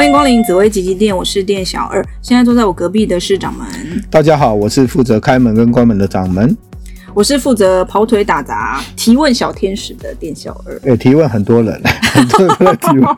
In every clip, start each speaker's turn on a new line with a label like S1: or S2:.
S1: 欢迎光临紫薇吉吉店，我是店小二。现在坐在我隔壁的是掌门。
S2: 大家好，我是负责开门跟关门的掌门。
S1: 我是负责跑腿打杂、提问小天使的店小二。
S2: 哎、欸，提问很多人，很多人提问。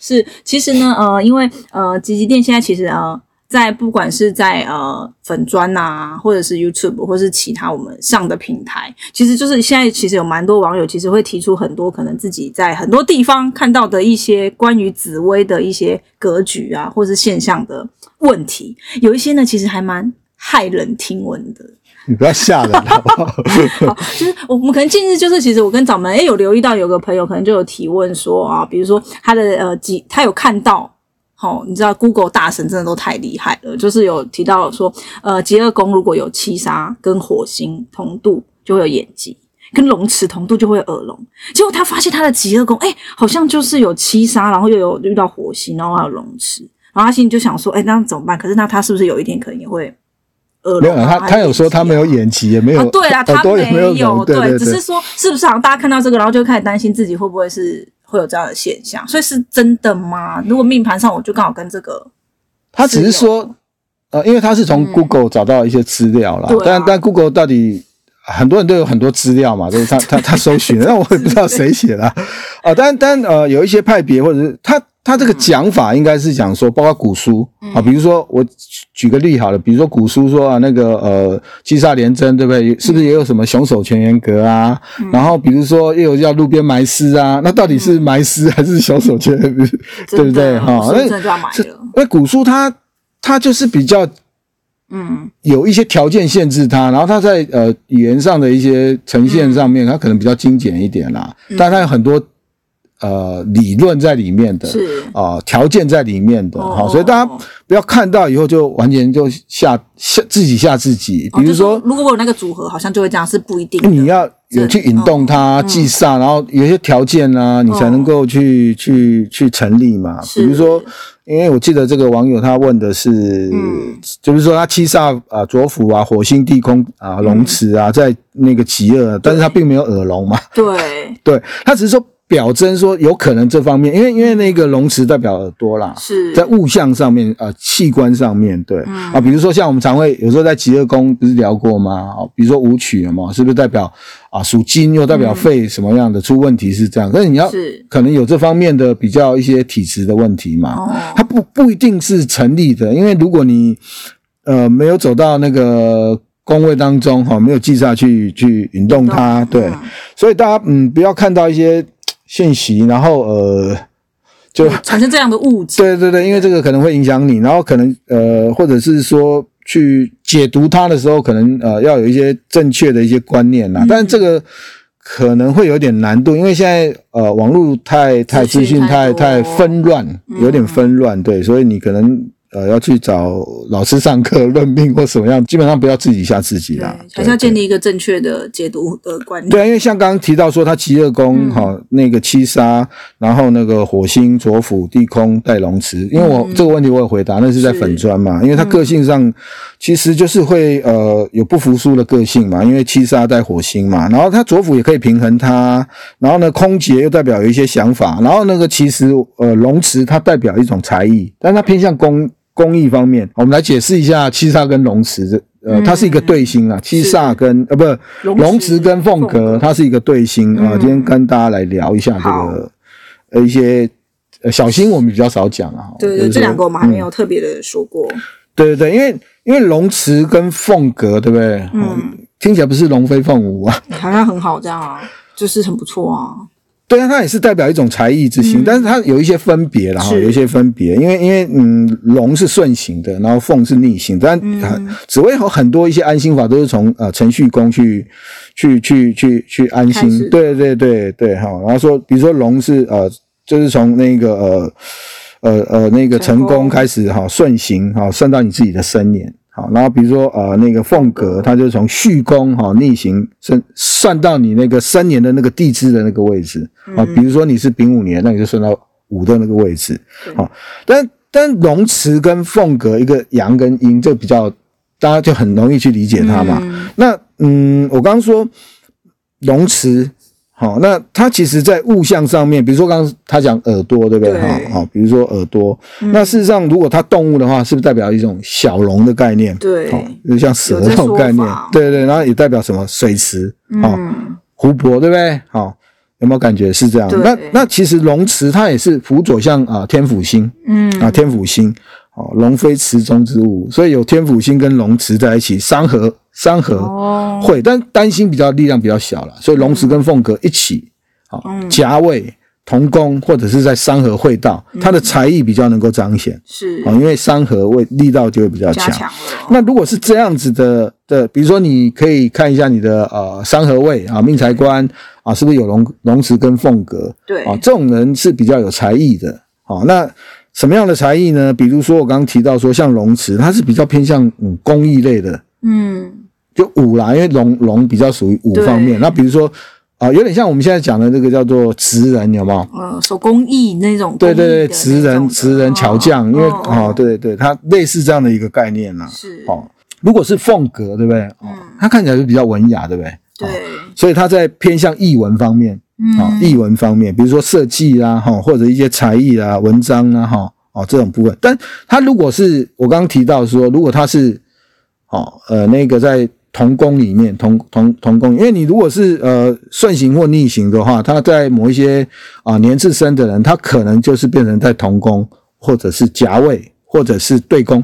S1: 是，其实呢，呃，因为呃，吉吉店现在其实呃。在不管是在呃粉砖呐，或者是 YouTube，或是其他我们上的平台，其实就是现在其实有蛮多网友其实会提出很多可能自己在很多地方看到的一些关于紫薇的一些格局啊，或是现象的问题，有一些呢其实还蛮骇人听闻的。
S2: 你不要吓人好不好？
S1: 好，就是我们可能近日就是其实我跟掌门诶有留意到有个朋友可能就有提问说啊，比如说他的呃几他有看到。好、哦，你知道 Google 大神真的都太厉害了，就是有提到说，呃，极恶宫如果有七杀跟火星同度，就会有眼疾；跟龙池同度就会有耳聋。结果他发现他的极恶宫，哎，好像就是有七杀，然后又有遇到火星，然后还有龙池，然后他心里就想说，哎，那怎么办？可是那他是不是有一天可能也会耳聋？
S2: 没有，他他有说他没有眼疾，也没有、啊、
S1: 对啊，他没有，
S2: 没有对，对，对，
S1: 对，只是说是不是好像大家看到这个，然后就开始担心自己会不会是。会有这样的现象，所以是真的吗？如果命盘上我就刚好跟这个，
S2: 他只是说，呃，因为他是从 Google 找到一些资料啦，嗯、但但 Google 到底很多人都有很多资料嘛，就是他他他搜寻，那我也不知道谁写的啊、呃，但但呃有一些派别或者是他。他这个讲法应该是讲说，包括古书啊，比如说我举个例好了，比如说古书说啊，那个呃七杀廉贞对不对？是不是也有什么熊手全元格啊？然后比如说又有叫路边埋尸啊，那到底是埋尸还是熊手全元格？对不对？哈，那古书它它就是比较嗯有一些条件限制它，然后它在呃语言上的一些呈现上面，它可能比较精简一点啦，但它有很多。呃，理论在里面的，是啊，条、呃、件在里面的，好、哦，所以大家不要看到以后就完全就吓吓自己吓自己。比如说，如果我有那个组合，好像就会这样，是不一定。你要有去引动它，忌煞、哦，然后有些条件呢、啊，你才能够去、哦、去去成立嘛。比如说，因为我记得这个网友他问的是，嗯，就是说他七煞啊，左辅啊，火星地空啊，龙池啊，在那个极恶，但是他并没有耳聋嘛。对，对他只是说。表征说有可能这方面，因为因为那个龙池代表耳朵啦，是。在物象上面啊、呃，器官上面对、嗯、啊，比如说像我们常会有时候在极乐宫不是聊过吗？啊，比如说武曲嘛，是不是代表啊属金又代表肺什么样的、嗯、出问题是这样？但是你要是。可能有这方面的比较一些体质的问题嘛，哦、它不不一定是成立的，因为如果你呃没有走到那个。宫位当中哈，没有记下去去引动它，对，嗯、所以大家嗯不要看到一些信息，然后呃就产生这样的误解。对对对，因为这个可能会影响你，然后可能呃或者是说去解读它的时候，可能呃要有一些正确的一些观念呐、嗯。但这个可能会有点难度，因为现在呃网络太太资讯太太纷乱，有点纷乱、嗯，对，所以你可能。呃，要去找老师上课 论命或什么样，基本上不要自己吓自己啦。还是要建立一个正确的解读的观念。对，因为像刚刚提到说他极乐宫哈，那个七杀，然后那个火星左辅地空带龙池。因为我、嗯、这个问题我有回答，那是在粉砖嘛。因为他个性上其实就是会呃有不服输的个性嘛，因为七杀带火星嘛，然后他左辅也可以平衡他，然后呢空劫又代表有一些想法，然后那个其实呃龙池它代表一种才艺，但它偏向攻。工艺方面，我们来解释一下七煞跟龙池这，呃，它是一个对星啊。七煞跟呃，不是龙池跟凤格，它是一个对星啊。今天跟大家来聊一下这个呃一些呃小星，我们比较少讲啊。对对，对，这两个我们还没有特别的说过。对对对，因为因为龙池跟凤格，对不对？嗯，听起来不是龙飞凤舞啊，好像很好这样啊，就是很不错啊。对啊，它也是代表一种才艺之心，嗯，但是它有一些分别，然后有一些分别，因为因为嗯，龙是顺行的，然后凤是逆行，但紫微有很多一些安心法都是从呃程序宫去去去去去安心，对对对对哈，然后说比如说龙是呃就是从那个呃呃呃那个成功开始哈顺行哈顺到你自己的生年。好，然后比如说呃那个凤格，它就从戌宫哈逆行算算到你那个三年的那个地支的那个位置啊、嗯。比如说你是丙午年，那你就算到午的那个位置。好，但但龙池跟凤格一个阳跟阴就比较大家就很容易去理解它嘛。嗯那嗯，我刚刚说龙池好，那它其实在物象上面，比如说刚刚他讲耳朵，对不对？哈，好，比如说耳朵，那事实上如果它动物的话，是不是代表一种小龙的概念？
S1: 对，
S2: 就像蛇这种概念，对对，然后也代表什么水池，嗯，湖泊，对不对？好。有没有感觉是这样？那那其实龙池它也是辅佐像啊天府星，嗯啊天府星，哦龙非池中之物，所以有天府星跟龙池在一起，三合三合会，但单星比较力量比较小了，所以龙池跟凤阁一起，啊夹位同宫或者是在三合会道，他的才艺比较能够彰显，是啊，因为三合位力道就会比较强。那如果是这样子的的，比如说你可以看一下你的呃三合位啊命财官。啊，是不是有龙龙池跟凤阁？对啊，这种人是比较有才艺的。啊，那什么样的才艺呢？比如说我刚刚提到说，像龙池，它是比较偏向嗯工艺类的。嗯，就武啦，因为龙龙比较属于武方面。那比如说啊，有点像我们现在讲的这个叫做词人，有没有？
S1: 呃，手工艺那种。
S2: 对对对，词人词人巧匠，因为啊，对对，它类似这样的一个概念啦。是哦，如果是凤格，对不对？嗯，它看起来是比较文雅，对不对？对。所以它在偏向艺文方面，啊，译文方面，比如说设计啦，哈，或者一些才艺啦、文章啦，哈，哦，这种部分。但他如果是我刚刚提到说，如果他是，哦，呃，那个在同宫里面，同同同宫，因为你如果是呃顺行或逆行的话，他在某一些啊年次生的人，他可能就是变成在同宫，或者是夹位，或者是对宫，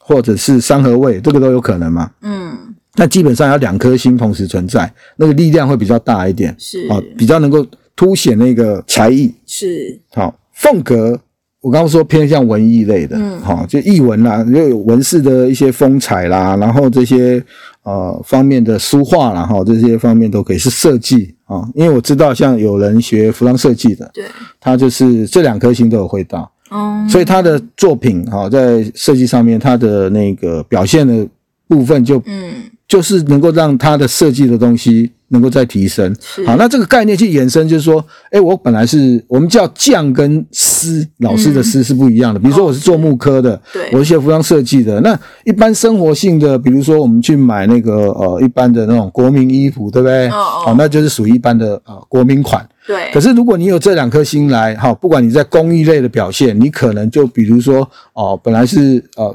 S2: 或者是三合位，这个都有可能嘛。嗯。那基本上要两颗星同时存在，那个力量会比较大一点，是。啊，比较能够凸显那个才艺。是。好，凤格，我刚刚说偏向文艺类的，嗯，好，就艺文啦，又有文士的一些风采啦，然后这些呃方面的书画啦，哈，这些方面都可以是设计啊，因为我知道像有人学服装设计的，对，他就是这两颗星都有会到，哦，所以他的作品哈，在设计上面，他的那个表现的部分就嗯。就是能够让它的设计的东西能够再提升。好，那这个概念去衍生，就是说，哎，我本来是我们叫匠跟师，老师的师是不一样的。比如说我是做木科的，对，我是学服装设计的。那一般生活性的，比如说我们去买那个呃一般的那种国民衣服，对不对？哦哦。好，那就是属于一般的呃国民款。对。可是如果你有这两颗心来，哈，不管你在工艺类的表现，你可能就比如说哦，本来是呃。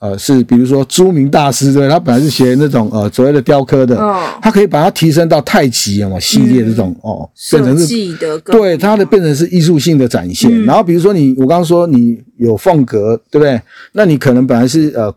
S2: 呃，是比如说著名大师对，他本来是学那种呃所谓的雕刻的，他可以把它提升到太极啊嘛系列这种哦，变成是对它的变成是艺术性的展现。然后比如说你我刚刚说你有凤格对不对？那你可能本来是呃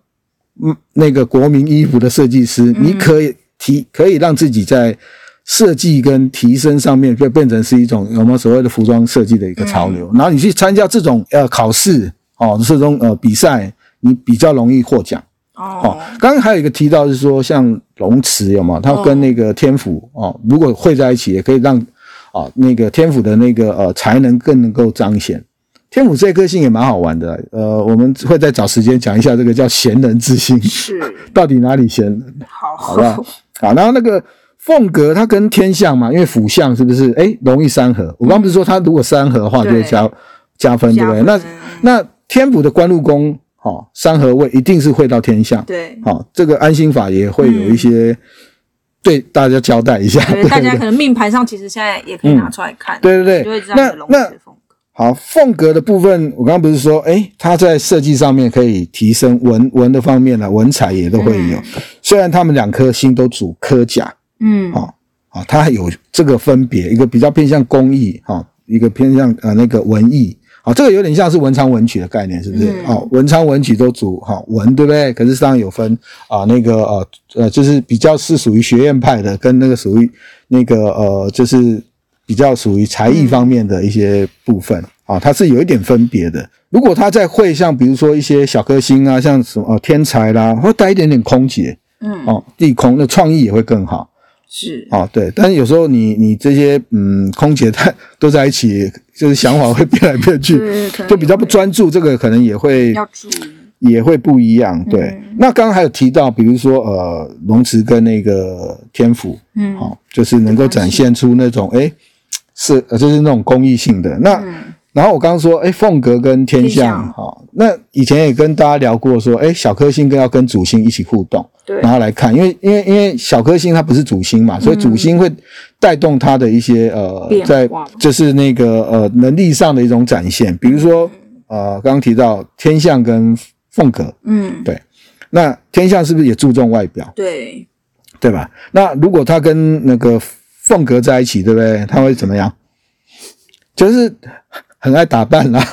S2: 嗯那个国民衣服的设计师，你可以提可以让自己在设计跟提升上面就变成是一种有没有所谓的服装设计的一个潮流。然后你去参加这种呃考试哦这种呃比赛。你比较容易获奖哦。刚刚还有一个提到是说，像龙池有没有？它跟那个天府哦，如果汇在一起，也可以让啊那个天府的那个呃才能更能够彰显。天府这颗星也蛮好玩的，呃，我们会再找时间讲一下这个叫贤人之星，是 到底哪里贤人？好，好不好？好，然后那个凤格它跟天相嘛，因为府相是不是？哎，容易三合。我刚刚不是说它如果三合的话就会加加分，对不对？那那天府的官禄宫。好，三合位一定是会到天象。对，好，这个安心法也会有一些对大家交代一下。
S1: 大家可能命盘上其实现在也可以拿出来看。
S2: 对对对，那那好，凤格的部分，我刚刚不是说，哎，它在设计上面可以提升文文的方面呢，文采也都会有。虽然他们两颗星都主科甲，嗯，好，好，它有这个分别，一个比较偏向工艺，哈，一个偏向呃那个文艺。好，这个有点像是文昌文曲的概念，是不是？好、嗯，文昌文曲都主哈文，对不对？可是当然有分啊，那个呃呃，就是比较是属于学院派的，跟那个属于那个呃，就是比较属于才艺方面的一些部分啊，它是有一点分别的。如果他在会像比如说一些小歌星啊，像什么、呃、天才啦，会带一点点空姐，嗯，哦，地空，那创意也会更好。是啊，对，但是有时候你你这些嗯空姐太都在一起，就是想法会变来变去，就比较不专注，这个可能也会要注意，也会不一样。对，嗯、那刚刚还有提到，比如说呃龙池跟那个天府，嗯，好，就是能够展现出那种诶是呃就是那种公益性的。那然后我刚刚说，哎，凤格跟天象，哈、哦，那以前也跟大家聊过，说，哎，小颗星跟要跟主星一起互动，
S1: 对，
S2: 然后来看，因为因为因为小颗星它不是主星嘛，所以主星会带动它的一些呃，在就是那个呃能力上的一种展现，比如说呃刚刚提到天象跟凤格，嗯，对，那天象是不是也注重外表？
S1: 对，
S2: 对吧？那如果他跟那个凤格在一起，对不对？他会怎么样？就是。很爱打扮啦，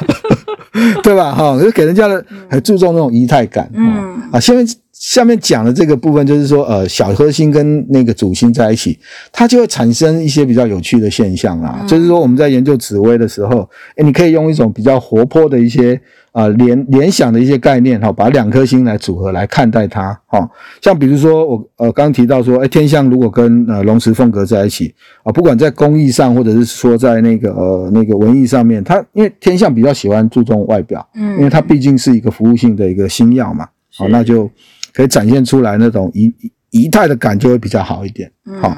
S2: 对吧？哈，就给人家的很注重那种仪态感。嗯啊，下面下面讲的这个部分就是说，呃，小核心跟那个主心在一起，它就会产生一些比较有趣的现象啦。就是说，我们在研究紫微的时候，诶，你可以用一种比较活泼的一些。啊，联联想的一些概念哈，把两颗星来组合来看待它哈。像比如说我呃刚刚提到说，哎，天象如果跟呃龙池凤格在一起啊，不管在工艺上或者是说在那个呃那个文艺上面，它因为天象比较喜欢注重外表，嗯，因为它毕竟是一个服务性的一个星曜嘛，好，那就可以展现出来那种仪仪态的感就会比较好一点，好。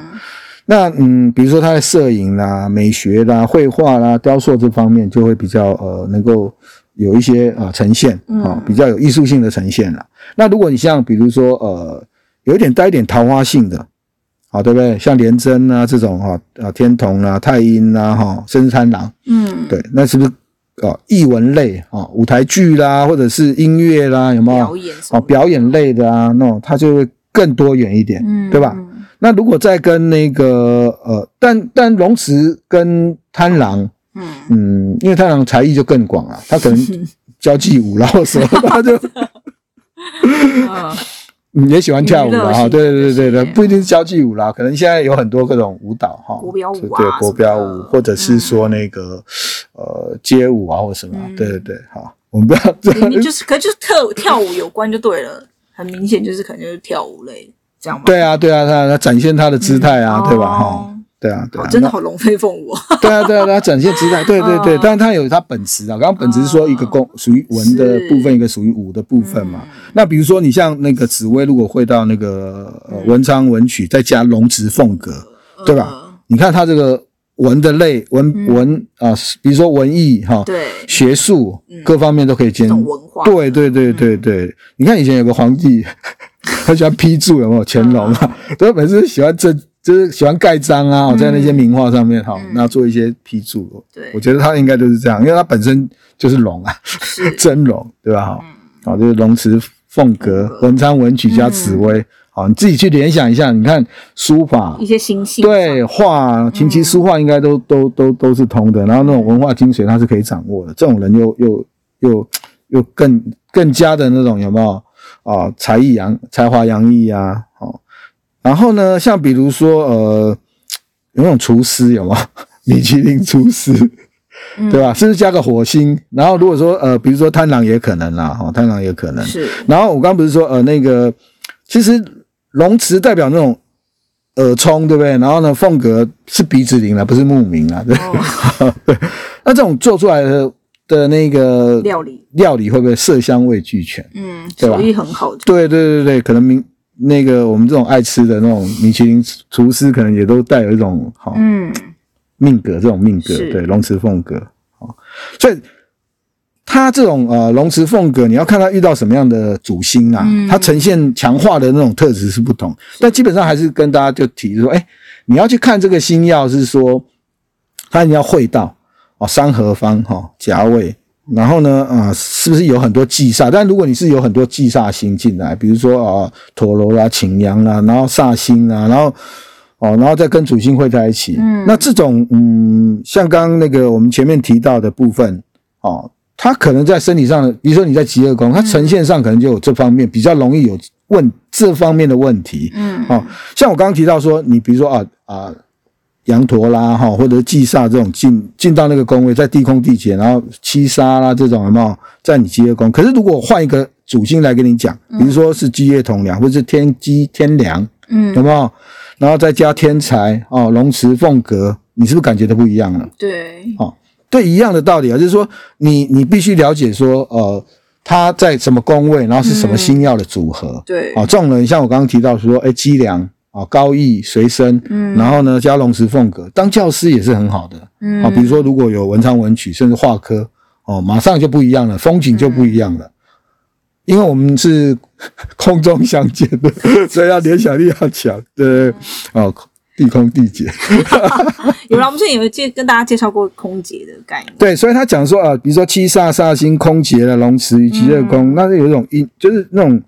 S2: 那嗯，比如说他在摄影啦、美学啦、绘画啦、雕塑这方面，就会比较呃能够。有一些啊、呃、呈现啊，比较有艺术性的呈现了。嗯、那如果你像比如说呃，有一点带一点桃花性的，啊，对不对？像廉贞啊这种哈啊天童啊太阴啊哈，甚至贪狼，嗯，对，那是不是啊艺文类啊舞台剧啦，或者是音乐啦，有没有表演啊表演类的啊？那它就会更多元一点，嗯，对吧？那如果再跟那个呃，但但龙池跟贪狼。嗯。嗯，因为他的才艺就更广了，他可能 交际舞，然后什么，他就，嗯，也喜欢跳舞了哈，对对对对，不一定是交际舞啦，可能现在有很多各种舞蹈哈，
S1: 国标舞
S2: 对国标舞，或者是说那个呃街舞啊或什么，对对对，好，我们不要，
S1: 你就是可就是特跳舞有关就对了，很明显就是可能就是跳舞类这样吗？
S2: 对啊对啊，他他展现他的姿态啊，对吧哈？对啊，对啊，
S1: 真的好龙飞凤舞。
S2: 对啊，对啊，他展现姿态，对对对，但是它有它本质啊。刚刚本质是说一个公属于文的部分，一个属于武的部分嘛。那比如说你像那个紫薇，如果会到那个文昌文曲，再加龙池凤格，对吧？你看它这个文的类文文啊，比如说文艺哈，对，学术各方面都可以兼文化。对对对对对，你看以前有个皇帝 很喜欢批注，有没有乾隆啊？他每次喜欢这。就是喜欢盖章啊，在那些名画上面，哈，那做一些批注。对，我觉得他应该就是这样，因为他本身就是龙啊，真龙，对吧？好，好，就是龙池凤阁、文昌文曲加紫微，好，你自己去联想一下，你看书法
S1: 一些星系，
S2: 对，画琴棋书画应该都都都都是通的，然后那种文化精髓他是可以掌握的，这种人又又又又更更加的那种有没有啊？才艺洋才华洋溢啊，好。然后呢，像比如说，呃，有那种厨师有吗？米其林厨师，对吧？嗯、是不是加个火星？然后如果说，呃，比如说贪狼也可能啦，哈，贪狼也可能。是。然后我刚刚不是说，呃，那个其实龙池代表那种耳聪，对不对？然后呢，凤格是鼻子灵了，不是目明啊，对。哦、对。那这种做出来的的那个料理，料理会不会色香味俱全？嗯，对吧？手艺很好。对对对对，可能明。那个我们这种爱吃的那种米其林厨师，可能也都带有一种好嗯。命格，这种命格对龙池凤格啊，所以他这种呃龙池凤格，你要看他遇到什么样的主星啊，它呈现强化的那种特质是不同，但基本上还是跟大家就提说，哎，你要去看这个星曜是说，他你要会到哦山河方哈甲位。然后呢，啊、呃，是不是有很多忌煞？但如果你是有很多忌煞星进来，比如说啊、呃，陀罗啦、擎羊啦，然后煞星啦，然后哦，然后再跟主星会在一起，嗯，那这种嗯，像刚刚那个我们前面提到的部分，哦，它可能在身体上，比如说你在极恶宫，它呈现上可能就有这方面比较容易有问这方面的问题，嗯，哦，像我刚刚提到说，你比如说啊啊。呃羊驼啦，哈，或者忌煞这种进进到那个宫位，在地空地劫，然后七杀啦这种有没有在你基业宫？可是如果我换一个主星来跟你讲，比如说是基业同梁，或者是天机天梁，嗯，有没有？然后再加天才哦，龙池凤阁，你是不是感觉都不一样了？
S1: 对，
S2: 哦，对，一样的道理啊，就是说你你必须了解说，呃，他在什么宫位，然后是什么星耀的组合，嗯、对，哦，这种人像我刚刚提到说，哎，机梁。啊，高义随身，嗯，然后呢加龙池凤阁，当教师也是很好的，嗯，啊，比如说如果有文昌文曲，甚至画科，哦，马上就不一样了，风景就不一样了，嗯、因为我们是 空中相见的，所以要联想力要强，对，哦，地空地劫，
S1: 有了，我们之前有介跟大家介绍过空劫的概念，
S2: 对，所以他讲说啊，比如说七煞煞星空劫了，龙池与极乐宫，嗯、那是有一种阴，就是那种。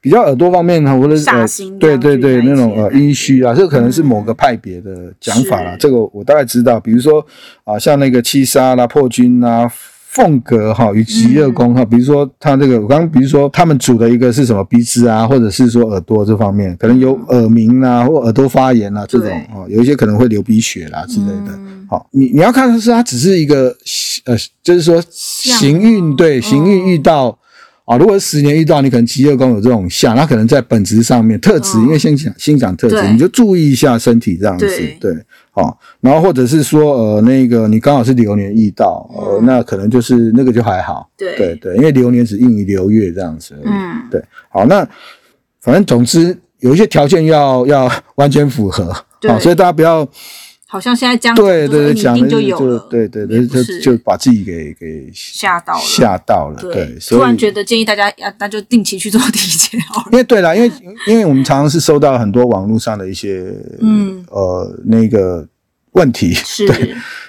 S2: 比较耳朵方面呢，或者是呃，对对对，那种呃阴虚啊，这个可能是某个派别的讲法啦。这个我大概知道，比如说啊，像那个七杀啦、破军啦、凤格哈与极乐宫哈，比如说他这个我刚刚比如说他们组的一个是什么鼻子啊，或者是说耳朵这方面，可能有耳鸣啊，或耳朵发炎啊这种啊，有一些可能会流鼻血啦之类的。好，你你要看的是它只是一个呃，就是说行运对行运遇到。啊，如果是十年遇到你，可能极乐宫有这种相，那可能在本质上面特质，因为先讲先讲特质，你就注意一下身体这样子，对，好，然后或者是说，呃，那个你刚好是流年遇到，呃，那可能就是那个就还好，对。对对，因为流年只应于流月这样子，嗯，对，好，那反正总之有一些条件要要完全符合，好，所以大家不要。
S1: 好像现在这样
S2: 对对对，讲的就有了，对对对，就就把自己给给
S1: 吓到了，
S2: 吓到了，对。
S1: 突然觉得建议大家要，那就定期去做体检哦。
S2: 因为对啦，因为因为我们常常是收到很多网络上的一些嗯呃那个问题，是。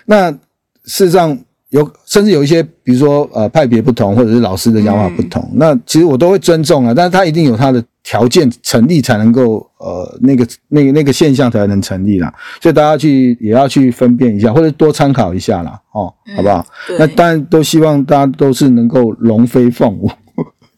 S2: 那事实上有甚至有一些，比如说呃派别不同，或者是老师的讲法不同，那其实我都会尊重啊，但是他一定有他的。条件成立才能够，呃，那个、那个、那个现象才能成立啦。所以大家去也要去分辨一下，或者多参考一下啦，哦，嗯、好不好？那当然都希望大家都是能够龙飞凤舞，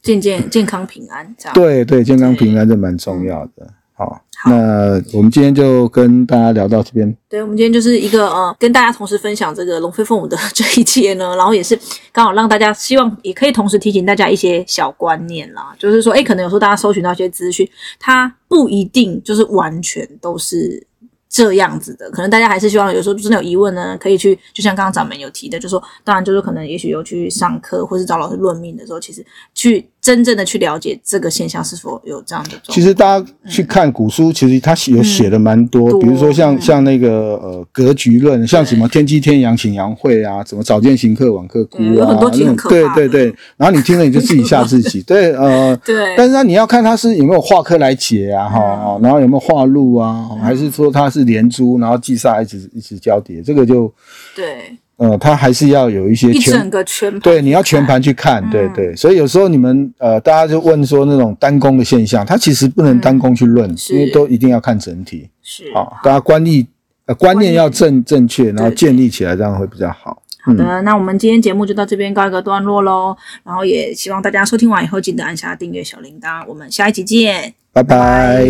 S1: 健健健康平安，这样。
S2: 对对，健康平安这蛮重要的。好。那我们今天就跟大家聊到这边。
S1: 对，我们今天就是一个呃，跟大家同时分享这个龙飞凤舞的这一切呢，然后也是刚好让大家希望也可以同时提醒大家一些小观念啦，就是说，哎，可能有时候大家搜寻到一些资讯，它不一定就是完全都是。这样子的，可能大家还是希望有时候真的有疑问呢，可以去，就像刚刚掌门有提的，就是说，当然就是可能也许有去上课或是找老师论命的时候，其实去真正的去了解这个现象是否有这样的。
S2: 其实大家去看古书，嗯、其实他有写的蛮多，嗯、比如说像、嗯、像那个呃格局论，像什么天机天阳请阳会啊，什么早见行客晚客孤啊，
S1: 有很多挺可。
S2: 对对对，然后你听了你就自己吓自己。对呃对，但是呢你要看他是有没有化科来解啊哈，嗯、然后有没有化禄啊，嗯、还是说他是。连珠，然后忌煞一直一直交叠，这个就对，呃，它还是要有一些全一
S1: 整个全盘，
S2: 对，你要全盘去看，对对。所以有时候你们呃，大家就问说那种单宫的现象，它其实不能单宫去论，因为都一定要看整体。是，好，大家观念呃观念要正正确，然后建立起来，这样会比较好。
S1: 好的，那我们今天节目就到这边告一个段落喽。然后也希望大家收听完以后，记得按下订阅小铃铛。我们下一集见，
S2: 拜拜。